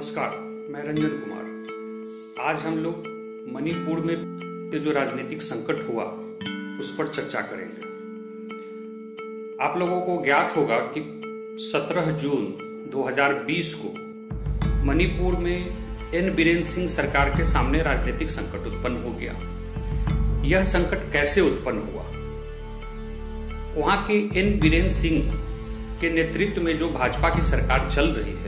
नमस्कार, मैं रंजन कुमार। आज हम लोग मणिपुर में जो राजनीतिक संकट हुआ, उस पर चर्चा करेंगे। आप लोगों को ज्ञात होगा कि 17 जून 2020 को मणिपुर में एन बीरेन सिंह सरकार के सामने राजनीतिक संकट उत्पन्न हो गया। यह संकट कैसे उत्पन्न हुआ? वहाँ के एन बीरेन सिंह के नेतृत्व में जो भाजपा की सरकार चल रही है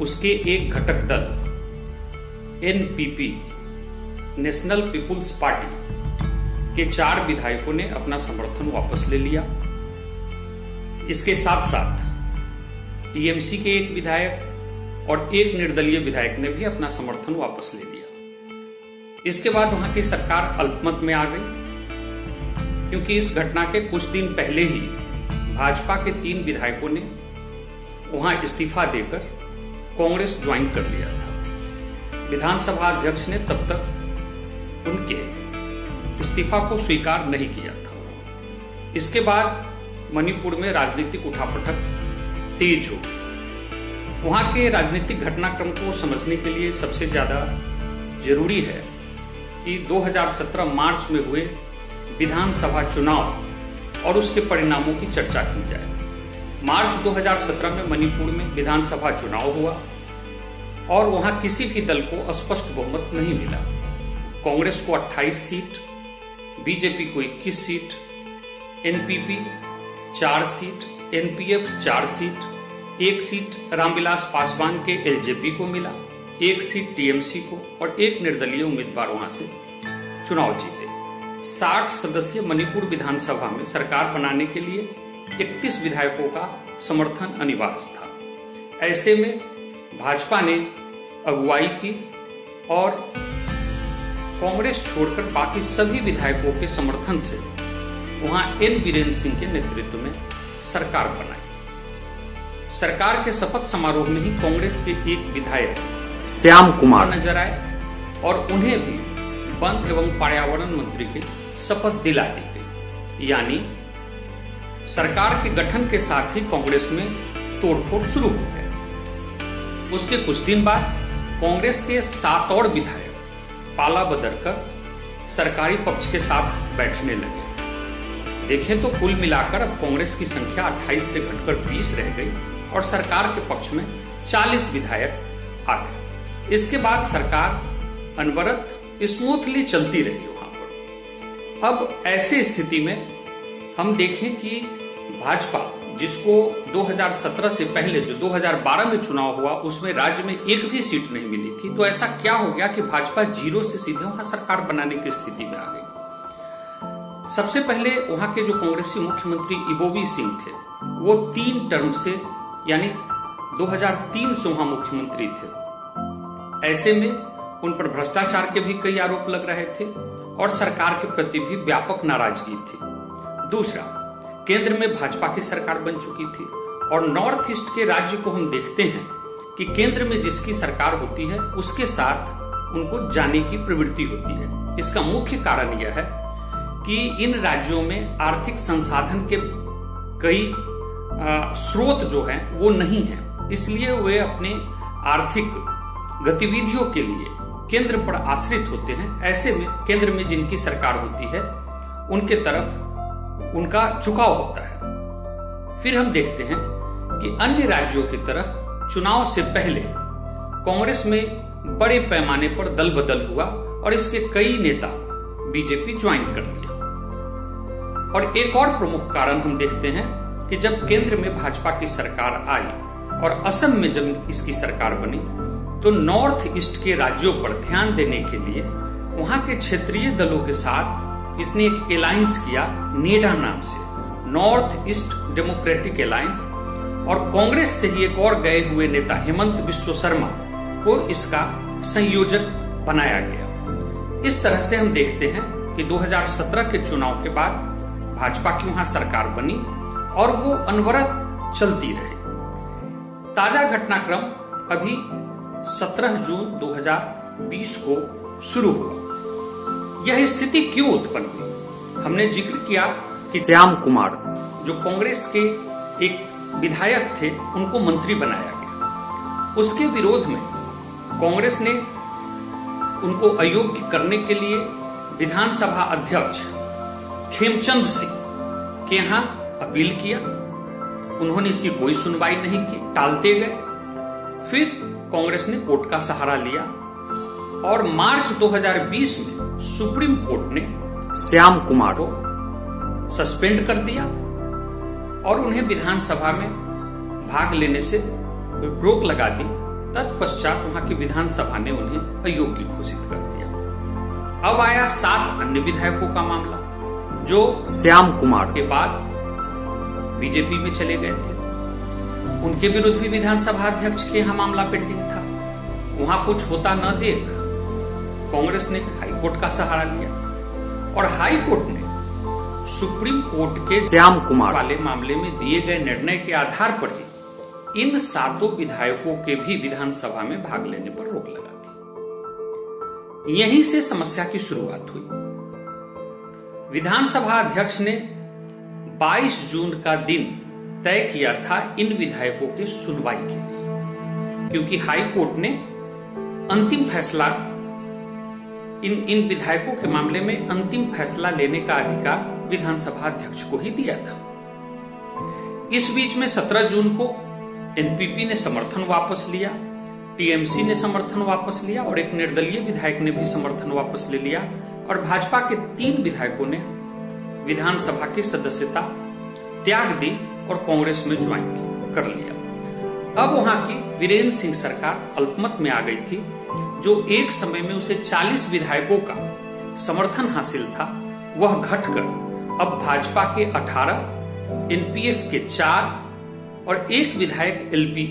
उसके एक घटक दल एनपीपी नेशनल पीपुल्स पार्टी के चार विधायकों ने अपना समर्थन वापस ले लिया। इसके साथ साथ टीएमसी के एक विधायक और एक निर्दलीय विधायक ने भी अपना समर्थन वापस ले लिया। इसके बाद वहाँ की सरकार अल्पमत में आ गई, क्योंकि इस घटना के कुछ दिन पहले ही भाजपा के तीन विधायकों ने वहाँ इस्तीफा देकर कांग्रेस ज्वाइन कर लिया था। विधानसभा अध्यक्ष ने तब तक उनके इस्तीफा को स्वीकार नहीं किया था। इसके बाद मणिपुर में राजनीतिक उठापटक तेज हो वहाँ के राजनीतिक घटनाक्रम को समझने के लिए सबसे ज़्यादा ज़रूरी है कि 2017 मार्च में हुए विधानसभा चुनाव और उसके परिणामों की चर्चा की जाए। मार्च 2017 में मणिपुर में विधानसभा चुनाव हुआ और वहाँ किसी भी दल को स्पष्ट बहुमत नहीं मिला। कांग्रेस को 28 सीट, बीजेपी को 21 सीट, एनपीपी चार सीट, एनपीएफ चार सीट, एक सीट रामविलास पासवान के एलजेपी को मिला, एक सीट टीएमसी को और एक निर्दलीय उम्मीदवार वहाँ से चुनाव जीते। 60 सदस्यीय मणिपुर विधानसभा में सरकार बनाने के लिए 31 विधायकों का समर्थन अनिवार्य था। ऐसे में भाजपा ने अगुवाई की और कांग्रेस छोड़कर बाकी सभी विधायकों के समर्थन से वहाँ एन बीरेन सिंह के नेतृत्व में सरकार बनाई। सरकार के शपथ समारोह में ही कांग्रेस के एक विधायक श्याम कुमार नज़र आए और उन्हें भी वन एवं पर्यावरण मंत्री की शपथ दिला दी गई। यानी सरकार के गठन के साथ ही कांग्रेस में तोड़फोड़ शुरू हो गया। उसके कुछ दिन बाद कांग्रेस के सात और विधायक पाला बदलकर सरकारी पक्ष के साथ बैठने लगे। देखें तो कुल मिलाकर अब कांग्रेस की संख्या 28 से घटकर 20 रह गई और सरकार के पक्ष में 40 विधायक आ गए। इसके बाद सरकार अनवरत स्मूथली चलती रही वहाँ पर। अब ऐसी स्थिति में हम देखें कि भाजपा, जिसको 2017 से पहले जो 2012 में चुनाव हुआ, उसमें राज्य में एक भी सीट नहीं मिली थी। तो ऐसा क्या हो गया कि भाजपा ज़ीरो से सीधे वहाँ सरकार बनाने की स्थिति में आ गई? सबसे पहले वहाँ के जो कांग्रेसी मुख्यमंत्री इबोबी सिंह थे, वो तीन टर्म से, यानी 2003 से वहाँ मुख्यमंत्री थे। ऐसे में उन पर भ्रष्टाचार के भी कई आरोप लग रहे थे और सरकार के प्रति भी व्यापक नाराज़गी थी। दूसरा केंद्र में भाजपा की सरकार बन चुकी थी और नॉर्थ ईस्ट के राज्य को हम देखते हैं कि केंद्र में जिसकी सरकार होती है, उसके साथ उनको जाने की प्रवृत्ति होती है। इसका मुख्य कारण यह है कि इन राज्यों में आर्थिक संसाधन के कई स्रोत जो हैं, वो नहीं है। इसलिए वे अपने आर्थिक गतिविधियों के लिए केंद्र पर आश्रित होते हैं। ऐसे में केंद्र में जिनकी सरकार होती है, उनके तरफ़ उनका झुकाव होता है। फिर हम देखते हैं कि अन्य राज्यों की तरह चुनाव से पहले कांग्रेस में बड़े पैमाने पर दल बदल हुआ और इसके कई नेता बीजेपी ज्वाइन कर लिया और एक और प्रमुख कारण हम देखते हैं कि जब केंद्र में भाजपा की सरकार आई और असम में जब इसकी सरकार बनी तो नॉर्थ ईस्ट के राज्यों पर ध्यान देने के लिए वहाँ के क्षेत्रीय दलों के साथ इसने एक अलायंस किया नेडा नाम से, नॉर्थ ईस्ट डेमोक्रेटिक अलायंस, और कांग्रेस से ही एक और गए हुए नेता हेमंत विश्व शर्मा को इसका संयोजक बनाया गया। इस तरह से हम देखते हैं कि 2017 के चुनाव के बाद भाजपा की वहाँ सरकार बनी और वो अनवरत चलती रही। ताज़ा घटनाक्रम अभी 17 जून 2020 को शुरू हुआ। यह स्थिति क्यों उत्पन्न हुई? हमने ज़िक्र किया कि श्याम कुमार, जो कांग्रेस के एक विधायक थे, उनको मंत्री बनाया गया। उसके विरोध में कांग्रेस ने उनको अयोग्य करने के लिए विधानसभा अध्यक्ष खेमचंद सिंह के यहाँ अपील किया। उन्होंने इसकी कोई सुनवाई नहीं की, टालते गए। फिर कांग्रेस ने कोर्ट का सहारा लिया और मार्च 2020 में सुप्रीम कोर्ट ने श्याम कुमार को सस्पेंड कर दिया और उन्हें विधानसभा में भाग लेने से रोक लगा दी। तत्पश्चात वहाँ की विधानसभा ने उन्हें अयोग्य घोषित कर दिया। अब आया सात अन्य विधायकों का मामला जो श्याम कुमार के बाद बीजेपी में चले गए थे। उनके विरुद्ध भी विधानसभा अध्यक्ष के यहाँ मामला पेंडिंग था। वहाँ कुछ होता न देख कांग्रेस ने हाईकोर्ट का सहारा लिया। और हाईकोर्ट ने सुप्रीम कोर्ट के श्याम कुमार। वाले मामले में दिए गए निर्णय के आधार पर ही इन सातों विधायकों के भी विधानसभा में भाग लेने पर रोक लगा दी। यहीं से समस्या की शुरुआत हुई। विधानसभा अध्यक्ष ने 22 जून का दिन तय किया था इन विधायकों के सुनवाई के लिए क्योंकि हाई कोर्ट ने अंतिम फैसला इन इन विधायकों के मामले में अंतिम फैसला लेने का अधिकार विधानसभा अध्यक्ष को ही दिया था। इस बीच में 17 जून को एनपीपी ने समर्थन वापस लिया, टीएमसी ने समर्थन वापस लिया और एक निर्दलीय विधायक ने भी समर्थन वापस ले लिया और भाजपा के तीन विधायकों ने विधानसभा की सदस्यता त्याग दी और कांग्रेस में ज्वाइन कर लिया। अब वहाँ की वीरेंद्र सिंह सरकार अल्पमत में आ गई थी। जो एक समय में उसे 40 विधायकों का समर्थन हासिल था, वह घटकर अब भाजपा के 18 एनपीएफ के चार और एक विधायक एलपी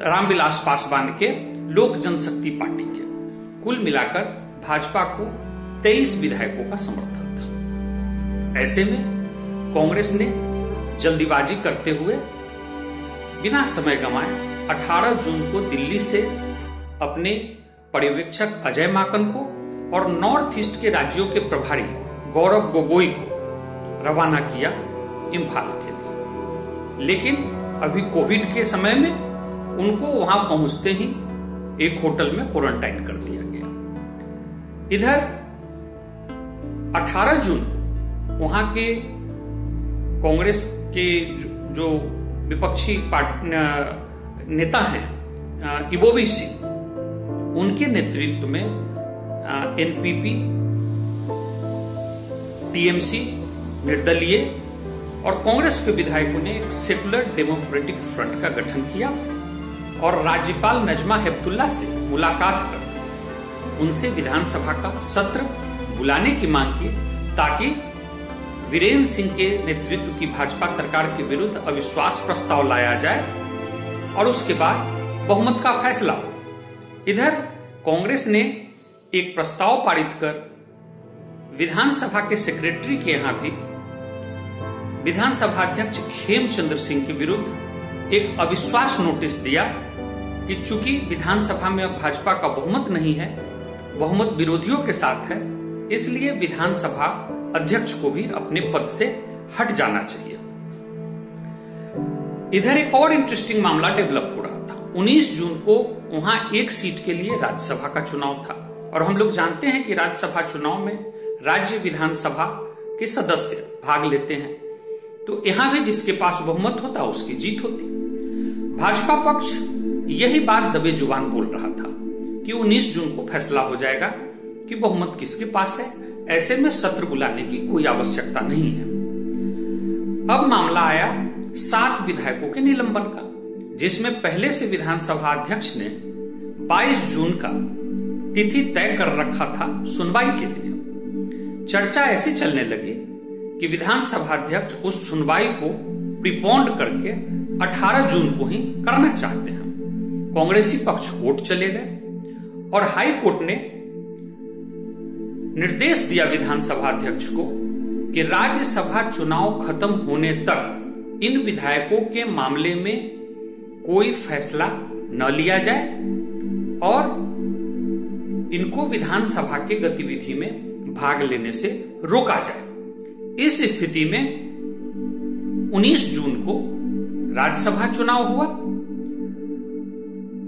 रामविलास पासवान के लोक जनशक्ति पार्टी के, कुल मिलाकर भाजपा को 23 विधायकों का समर्थन था। ऐसे में कांग्रेस ने जल्दीबाजी करते हुए बिना समय गंवाए 18 जून को दिल्ली से अपने पर्यवेक्षक अजय माकन को और नॉर्थ ईस्ट के राज्यों के प्रभारी गौरव गोगोई को रवाना किया इम्फाल के लिए। लेकिन अभी कोविड के समय में उनको वहाँ पहुँचते ही एक होटल में क्वारंटाइन कर दिया गया। इधर 18 जून को वहाँ के कांग्रेस के जो विपक्षी पार्टी नेता हैं इबोबी सिंह। उनके नेतृत्व में एनपीपी टीएमसी निर्दलीय और कांग्रेस के विधायकों ने एक सेकुलर डेमोक्रेटिक फ्रंट का गठन किया और राज्यपाल नजमा हेपतुल्ला से मुलाकात कर उनसे विधानसभा का सत्र बुलाने की मांग की ताकि वीरेंद्र सिंह के नेतृत्व की भाजपा सरकार के विरुद्ध अविश्वास प्रस्ताव लाया जाए और उसके बाद बहुमत का फैसला हो। इधर कांग्रेस ने एक प्रस्ताव पारित कर विधानसभा के सेक्रेटरी के यहाँ भी विधानसभा अध्यक्ष खेमचंद्र सिंह के विरुद्ध एक अविश्वास नोटिस दिया कि चूँकि विधानसभा में अब भाजपा का बहुमत नहीं है, बहुमत विरोधियों के साथ है, इसलिए विधानसभा अध्यक्ष को भी अपने पद से हट जाना चाहिए। इधर एक और इंटरेस्टिंग मामला डेवलप हो था 19 जून को वहाँ एक सीट के लिए राज्यसभा का चुनाव था। और हम लोग जानते हैं कि राज्यसभा चुनाव में राज्य विधानसभा के सदस्य भाग लेते हैं। तो यहाँ भी जिसके पास बहुमत होता, उसकी जीत होती। भाजपा पक्ष यही बात दबे ज़ुबान बोल रहा था कि 19 जून को फैसला हो जाएगा कि बहुमत किसके पास है। ऐसे में सत्र बुलाने की कोई आवश्यकता नहीं है। अब मामला आया सात विधायकों के निलंबन का। जिसमें पहले से विधानसभा अध्यक्ष ने 22 जून का तिथि तय कर रखा था सुनवाई के लिए। चर्चा ऐसी चलने लगी कि विधानसभा अध्यक्ष उस सुनवाई को प्रिपोन्ड करके 18 जून को ही करना चाहते हैं। कांग्रेसी पक्ष कोर्ट चले गए और हाई कोर्ट ने निर्देश दिया विधानसभा अध्यक्ष को कि राज्यसभा चुनाव खत्म होने तक इन विधायकों के मामले में कोई फैसला न लिया जाए और इनको विधानसभा के गतिविधि में भाग लेने से रोका जाए। इस स्थिति में 19 जून को राज्यसभा चुनाव हुआ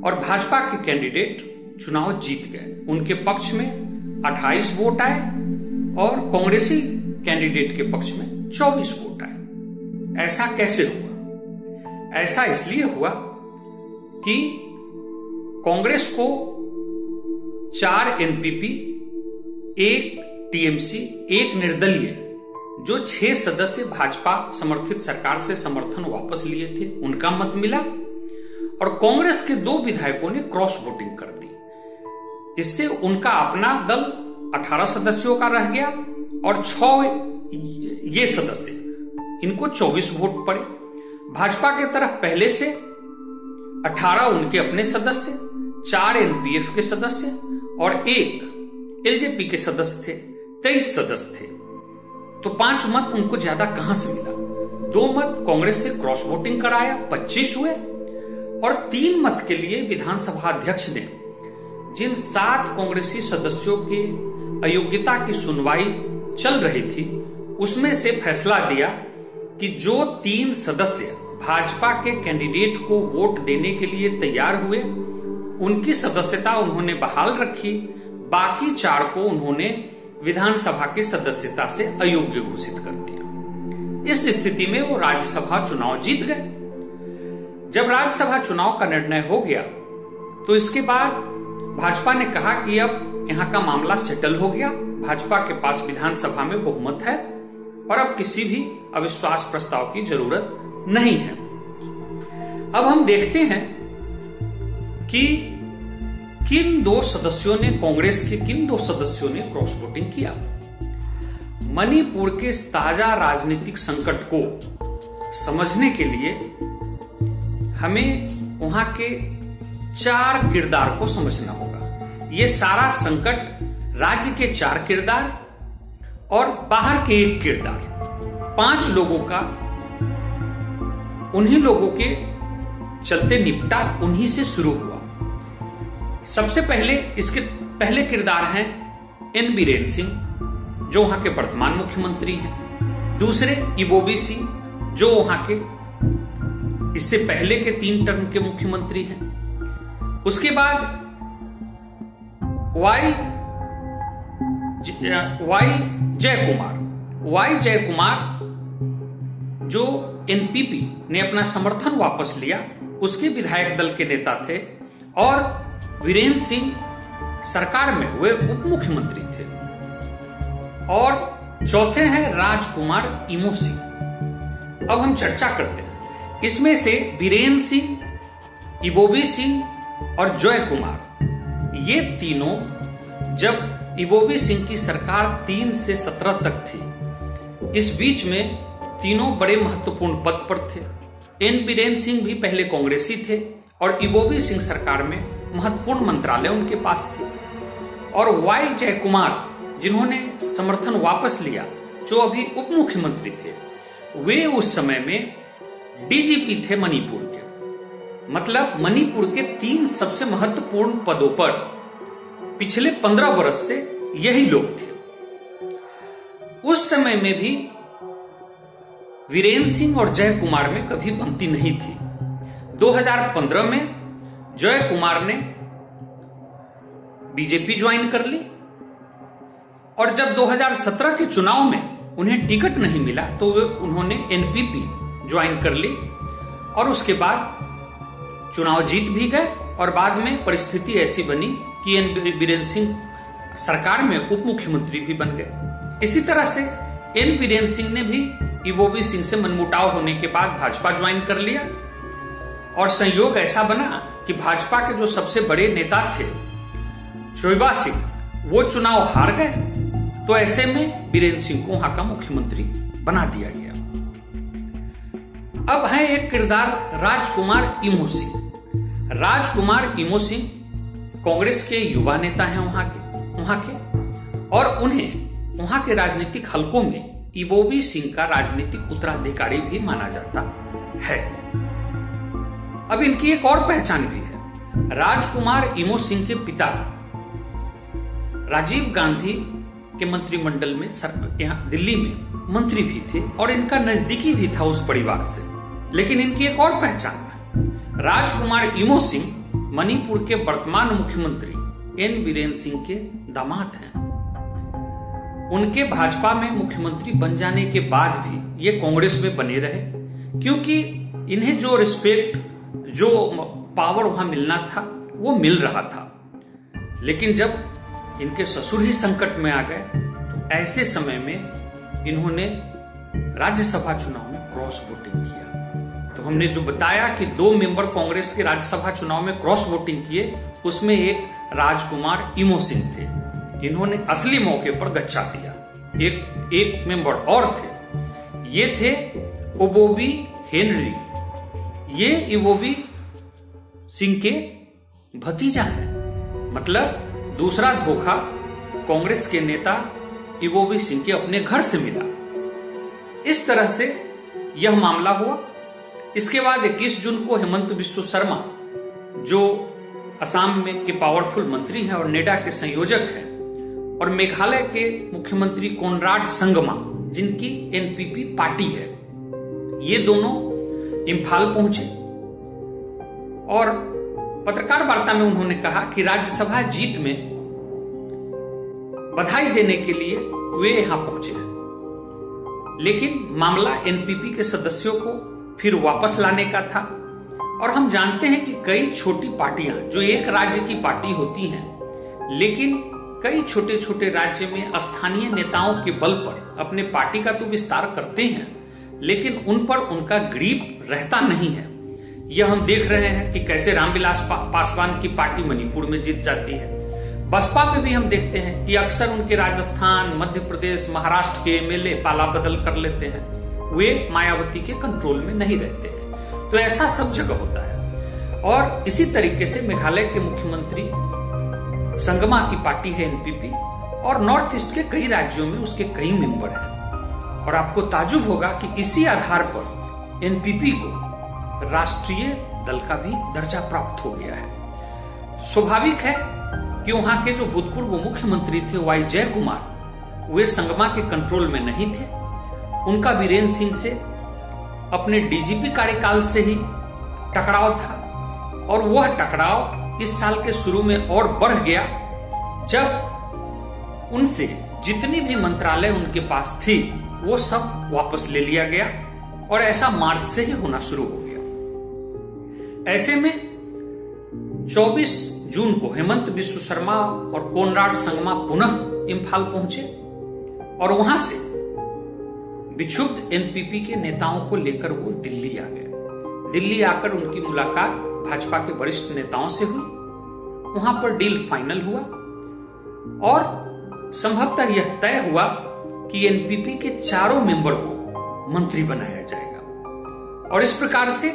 और भाजपा के कैंडिडेट चुनाव जीत गए। उनके पक्ष में 28 वोट आए और कांग्रेसी कैंडिडेट के पक्ष में 24 वोट आए। ऐसा कैसे हुआ? ऐसा इसलिए हुआ कि कांग्रेस को चार एनपीपी, एक टीएमसी, एक निर्दलीय, जो छह सदस्य भाजपा समर्थित सरकार से समर्थन वापस लिए थे, उनका मत मिला और कांग्रेस के दो विधायकों ने क्रॉस वोटिंग कर दी। इससे उनका अपना दल 18 सदस्यों का रह गया और छ ये सदस्य, इनको 24 वोट पड़े। भाजपा के तरफ़ पहले से 18 उनके अपने सदस्य, चार एनपीएफ के सदस्य और एक एलजेपी के सदस्य थे, तेईस सदस्य थे। तो पाँच मत उनको ज़्यादा कहाँ से मिला? दो मत कांग्रेस से क्रॉस वोटिंग कराया, पच्चीस हुए और तीन मत के लिए विधानसभा अध्यक्ष ने जिन सात कांग्रेसी सदस्यों के अयोग्यता की सुनवाई चल रही थी, उसमें से फैसला दिया कि जो तीन सदस्य भाजपा के कैंडिडेट को वोट देने के लिए तैयार हुए, उनकी सदस्यता उन्होंने बहाल रखी, बाकी चार को उन्होंने विधानसभा की सदस्यता से अयोग्य घोषित कर दिया। इस स्थिति में वो राज्यसभा चुनाव जीत गए। जब राज्यसभा चुनाव का निर्णय हो गया तो इसके बाद भाजपा ने कहा कि अब यहाँ का मामला सेटल हो गया। भाजपा के पास विधानसभा में बहुमत है, और अब किसी भी अविश्वास प्रस्ताव की ज़रूरत नहीं है। अब हम देखते हैं कि किन दो सदस्यों ने कांग्रेस के, किन दो सदस्यों ने क्रॉस वोटिंग किया? मणिपुर के ताज़ा राजनीतिक संकट को समझने के लिए हमें वहाँ के चार किरदार को समझना होगा। ये सारा संकट राज्य के चार किरदार और बाहर के एक किरदार, पाँच लोगों का उन्हीं लोगों के चलते निपटा उन्हीं से शुरू हुआ। सबसे पहले इसके पहले किरदार हैं एन बीरेन सिंह, जो वहाँ के वर्तमान मुख्यमंत्री हैं। दूसरे इबोबी सिंह, जो वहाँ के इससे पहले के तीन टर्म के मुख्यमंत्री हैं। उसके बाद वाई वाई जय कुमार वाई जय कुमार जो एनपीपी ने अपना समर्थन वापस लिया। उसके विधायक दल के नेता थे और वीरेंद्र सिंह सरकार में वे उप मुख्यमंत्री थे। और चौथे हैं राजकुमार इमो सिंह। अब हम चर्चा करते हैं। इसमें से वीरेंद्र सिंह, इबोबी सिंह और जय कुमार? ये तीनों जब इबोबी सिंह की सरकार तीन से सत्रह तक थी, इस बीच में तीनों बड़े महत्वपूर्ण पद पर थे। एन बीरेन सिंह भी पहले कांग्रेसी थे और इबोबी सिंह सरकार में महत्वपूर्ण मंत्रालय उनके पास थे। और वाई जय कुमार जिन्होंने समर्थन वापस लिया, जो अभी उप मुख्यमंत्री थे, वे उस समय में डीजीपी थे मणिपुर के। मतलब मणिपुर के तीन सबसे महत्वपूर्ण पदों पर पिछले पंद्रह वर्ष से यही लोग थे। उस समय में भी वीरेंद्र सिंह और जय कुमार में कभी बनती नहीं थी। 2015 में जय कुमार ने बीजेपी ज्वाइन कर ली और जब 2017 के चुनाव में उन्हें टिकट नहीं मिला तो वे उन्होंने एनपीपी ज्वाइन कर ली और उसके बाद चुनाव जीत भी गए और बाद में परिस्थिति ऐसी बनी कि एन बीरेन्द्र सिंह सरकार में उप मुख्यमंत्री भी बन गए। इसी तरह से एन बीरेन्द्र सिंह ने भी इबोबी सिंह से मनमुटाव होने के बाद भाजपा ज्वाइन कर लिया। और संयोग ऐसा बना कि भाजपा के जो सबसे बड़े नेता थे, शोइबा सिंह, वो चुनाव हार गए। तो ऐसे में बीरेन्द्र सिंह को वहाँ का मुख्यमंत्री बना दिया गया। अब है एक किरदार राजकुमार इमो सिंह। राजकुमार इमो सिंह कांग्रेस के युवा नेता हैं वहाँ के वहाँ के, और उन्हें वहाँ के राजनीतिक हलकों में इबोबी सिंह का राजनीतिक उत्तराधिकारी भी माना जाता है। अब इनकी एक और पहचान भी है। राजकुमार इमो सिंह के पिता राजीव गांधी के मंत्रिमंडल में यहाँ दिल्ली में मंत्री भी थे और इनका नजदीकी भी था उस परिवार से। लेकिन इनकी एक और पहचान है। राजकुमार इमो सिंह मणिपुर के वर्तमान मुख्यमंत्री एन वीरेंद्र सिंह के दामाद हैं। उनके भाजपा में मुख्यमंत्री बन जाने के बाद भी ये कांग्रेस में बने रहे, क्योंकि इन्हें जो रिस्पेक्ट जो पावर वहाँ मिलना था, वो मिल रहा था। लेकिन जब इनके ससुर ही संकट में आ गए तो ऐसे समय में इन्होंने राज्यसभा चुनाव में क्रॉस वोटिंग किया। तो हमने जो बताया कि दो मेंबर कांग्रेस के राज्यसभा चुनाव में क्रॉस वोटिंग किए, उसमें एक राजकुमार इमो सिंह थे। इन्होंने असली मौके पर गच्चा दिया। एक एक मेंबर और थे। ये थे ओबोबी हेनरी। ये इवोबी सिंह के भतीजा है। मतलब दूसरा धोखा कांग्रेस के नेता इवोबी सिंह के अपने घर से मिला। इस तरह से यह मामला हुआ। इसके बाद 21 जून को हेमंत बिश्व शर्मा, जो असम में के पावरफुल मंत्री हैं और नेडा के संयोजक हैं और मेघालय के मुख्यमंत्री कोनराड संगमा, जिनकी एनपीपी पार्टी है, ये दोनों इम्फाल पहुँचे। और पत्रकार वार्ता में उन्होंने कहा कि राज्यसभा जीत में बधाई देने के लिए वे यहाँ पहुँचे हैं। लेकिन मामला एनपीपी के सदस्यों को फिर वापस लाने का था। और हम जानते हैं कि कई छोटी पार्टियाँ, जो एक राज्य की पार्टी होती हैं, लेकिन कई छोटे छोटे राज्य में स्थानीय नेताओं के बल पर अपने पार्टी का तो विस्तार करते हैं लेकिन उन पर उनका ग्रीप रहता नहीं है। यह हम देख रहे हैं कि कैसे रामविलास पा, पासवान की पार्टी मणिपुर में जीत जाती है। बसपा में भी हम देखते हैं कि अक्सर उनके राजस्थान मध्य प्रदेश महाराष्ट्र के एमएलए पाला बदल कर लेते हैं। वे मायावती के कंट्रोल में नहीं रहते हैं। तो ऐसा सब जगह होता है। और इसी तरीके से मेघालय के मुख्यमंत्री संगमा की पार्टी है एनपीपी और नॉर्थ ईस्ट के कई राज्यों में उसके कई मेंबर हैं। और आपको ताजुब होगा कि इसी आधार पर एनपीपी को राष्ट्रीय दल का भी दर्जा प्राप्त हो गया है। स्वाभाविक है कि वहाँ के जो भूतपूर्व मुख्यमंत्री थे वाई जय कुमार वे संगमा के कंट्रोल में नहीं थे। उनका वीरेंद्र सिंह से अपने डीजीपी कार्यकाल से ही टकराव था और वह टकराव इस साल के शुरू में और बढ़ गया, जब उनसे जितनी भी मंत्रालय उनके पास थी, वो सब वापस ले लिया गया और ऐसा मार्च से ही होना शुरू हो गया। ऐसे में 24 जून को हेमंत विश्व शर्मा और कोनराड संगमा पुनः इम्फाल पहुँचे और वहाँ से विक्षुब्ध एनपीपी के नेताओं को लेकर वो दिल्ली आ गए। दिल्ली आकर उनकी मुलाकात भाजपा के वरिष्ठ नेताओं से हुई। वहाँ पर डील फाइनल हुआ। और संभवतः यह तय हुआ कि एनपीपी के चारों मेंबर को मंत्री बनाया जाएगा। और इस प्रकार से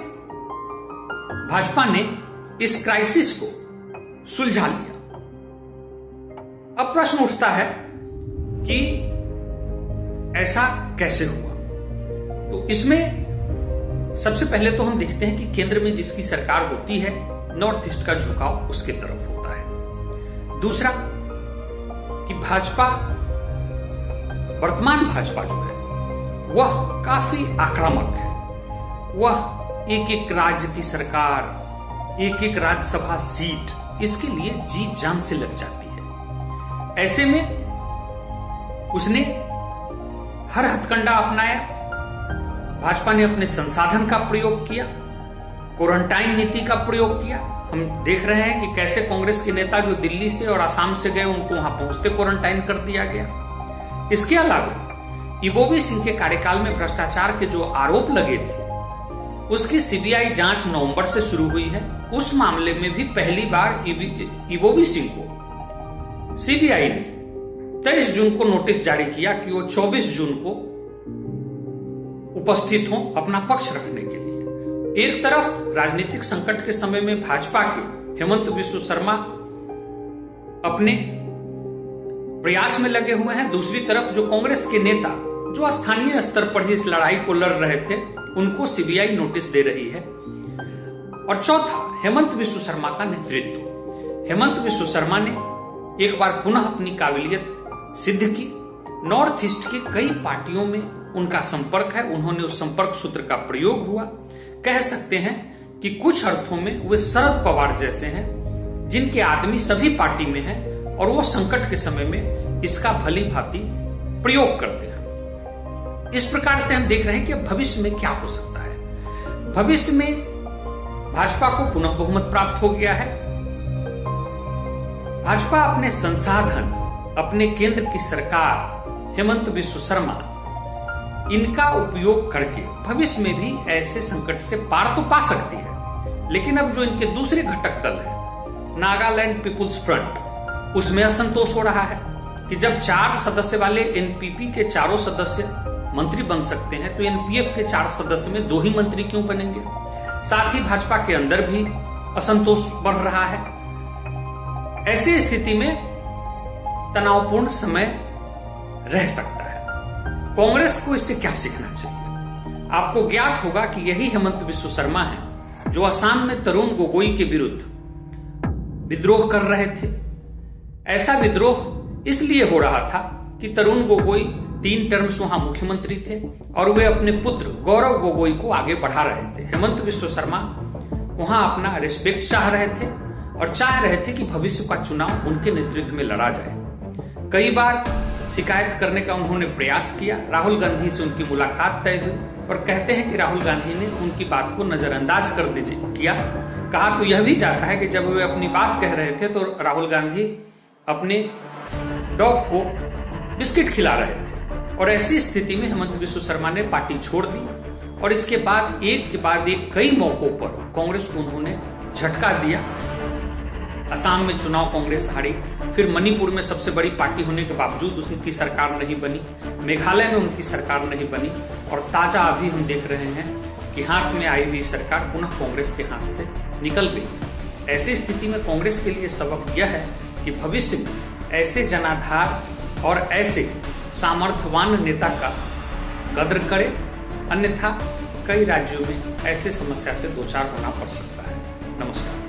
भाजपा ने इस क्राइसिस को सुलझा लिया। अब प्रश्न उठता है कि ऐसा कैसे हुआ? तो इसमें सबसे पहले तो हम देखते हैं कि केंद्र में जिसकी सरकार होती है नॉर्थ ईस्ट का झुकाव उसके तरफ़ होता है। दूसरा, कि भाजपा, वर्तमान भाजपा जो है, वह काफ़ी आक्रामक है। वह एक एक राज्य की सरकार एक एक राज्यसभा सीट इसके लिए जी जान से लग जाती है। ऐसे में उसने हर हथकंडा अपनाया भाजपा ने अपने संसाधन का प्रयोग किया क्वारंटाइन नीति का प्रयोग किया। हम देख रहे हैं कि कैसे कांग्रेस के नेता जो दिल्ली से और आसाम से गए, उनको वहाँ पहुँचते क्वारंटाइन कर दिया गया। इसके अलावा इबोबी सिंह के कार्यकाल में भ्रष्टाचार के जो आरोप लगे थे, उसकी सीबीआई जाँच नवंबर से शुरू हुई है। उस मामले में भी पहली बार इबोबी सिंह को सीबीआई ने 23 जून को नोटिस जारी किया कि वो 24 जून को उपस्थित हों अपना पक्ष रखने के लिए। एक तरफ़ राजनीतिक संकट के समय में भाजपा के हेमंत विश्व शर्मा अपने प्रयास में लगे हुए हैं। दूसरी तरफ़ जो कांग्रेस के नेता, जो स्थानीय स्तर पर ही इस लड़ाई को लड़ रहे थे, उनको सीबीआई नोटिस दे रही है। और चौथा, हेमंत विश्व शर्मा का नेतृत्व। हेमंत विश्व शर्मा ने एक बार पुनः अपनी काबिलियत सिद्ध की। नॉर्थ ईस्ट की कई पार्टियों में उनका संपर्क है, उन्होंने उस संपर्क सूत्र का प्रयोग हुआ। कह सकते हैं कि कुछ अर्थों में वे शरद पवार जैसे हैं, जिनके आदमी सभी पार्टी में हैं और वो संकट के समय में इसका भली भांति प्रयोग करते हैं। इस प्रकार से हम देख रहे हैं कि भविष्य में क्या हो सकता है। भविष्य में भाजपा को पुनः बहुमत प्राप्त हो गया है। भाजपा अपने संसाधन, अपने केंद्र की सरकार, हेमंत विश्व शर्मा इनका उपयोग करके भविष्य में भी ऐसे संकट से पार तो पा सकती है। लेकिन अब जो इनके दूसरे घटक दल है, नागालैंड पीपुल्स फ्रंट, उसमें असंतोष हो रहा है कि जब चार सदस्य वाले एनपीपी के चारों सदस्य मंत्री बन सकते हैं तो एनपीएफ के चार सदस्य में दो ही मंत्री क्यों बनेंगे? साथ ही भाजपा के अंदर भी असंतोष बढ़ रहा है। ऐसी स्थिति में तनावपूर्ण समय रह सकता कांग्रेस को इससे क्या सीखना चाहिए? आपको ज्ञात होगा कि यही हेमंत विश्व शर्मा है, जो असम में तरुण गोगोई के विरुद्ध विद्रोह कर रहे थे। ऐसा विद्रोह इसलिए हो रहा था कि तरुण गोगोई तीन टर्म्स वहाँ मुख्यमंत्री थे और वे अपने पुत्र गौरव गोगोई को आगे बढ़ा रहे थे। हेमंत विश्व शर्मा वहाँ अपना रिस्पेक्ट चाह रहे थे और चाह रहे थे कि भविष्य का चुनाव उनके नेतृत्व में लड़ा जाए। कई बार शिकायत करने का उन्होंने प्रयास किया। राहुल गांधी से उनकी मुलाकात तय हुई और कहते हैं कि राहुल गांधी ने उनकी बात को नजरअंदाज कर दीजिए किया। कहा तो यह भी जाता है कि जब वे अपनी बात कह रहे थे तो राहुल गांधी अपने डॉग को बिस्किट खिला रहे थे और ऐसी स्थिति में हेमंत विश्व शर्मा ने पार्टी छोड़ दी और इसके बाद एक के बाद एक कई मौकों पर कांग्रेस को उन्होंने झटका दिया। असम में चुनाव कांग्रेस हारी। फिर मणिपुर में सबसे बड़ी पार्टी होने के बावजूद उनकी सरकार नहीं बनी, मेघालय में उनकी सरकार नहीं बनी, और ताज़ा अभी हम देख रहे हैं कि हाथ में आई हुई सरकार पुनः कांग्रेस के हाथ से निकल गई। ऐसी स्थिति में कांग्रेस के लिए सबक यह है कि भविष्य में ऐसे जनाधार और ऐसे सामर्थ्यवान नेता का कद्र करे, अन्यथा कई राज्यों में ऐसे समस्या से दो चार होना पड़ सकता है। नमस्कार।